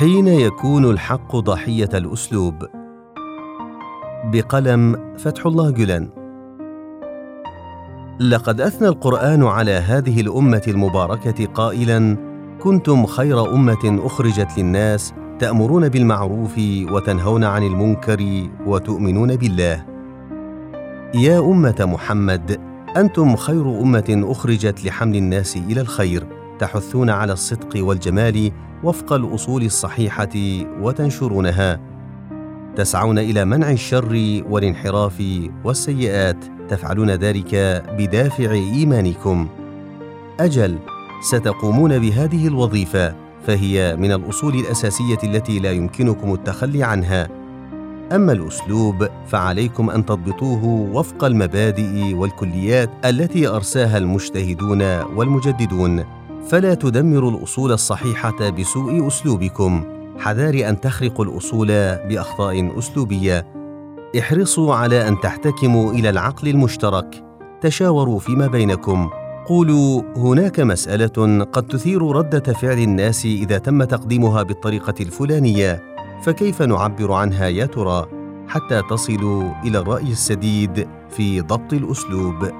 حين يكون الحق ضحية الأسلوب. بقلم فتح الله جلان لقد أثنى القرآن على هذه الأمة المباركة قائلا كنتم خير أمة أخرجت للناس تأمرون بالمعروف وتنهون عن المنكر وتؤمنون بالله. يا أمة محمد أنتم خير أمة أخرجت لحمل الناس إلى الخير. تحثون على الصدق والجمال وفق الأصول الصحيحة وتنشرونها. تسعون إلى منع الشر والانحراف والسيئات. تفعلون ذلك بدافع إيمانكم. أجل ستقومون بهذه الوظيفة فهي من الأصول الأساسية التي لا يمكنكم التخلي عنها. أما الأسلوب فعليكم أن تضبطوه وفق المبادئ والكليات التي أرساها المجتهدون والمجددون. فلا تدمروا الأصول الصحيحة بسوء أسلوبكم. حذار أن تخرقوا الأصول بأخطاء أسلوبية. احرصوا على أن تحتكموا إلى العقل المشترك. تشاوروا فيما بينكم. قولوا هناك مسألة قد تثير ردة فعل الناس إذا تم تقديمها بالطريقة الفلانية. فكيف نعبر عنها يا ترى؟ حتى تصلوا إلى الرأي السديد في ضبط الأسلوب.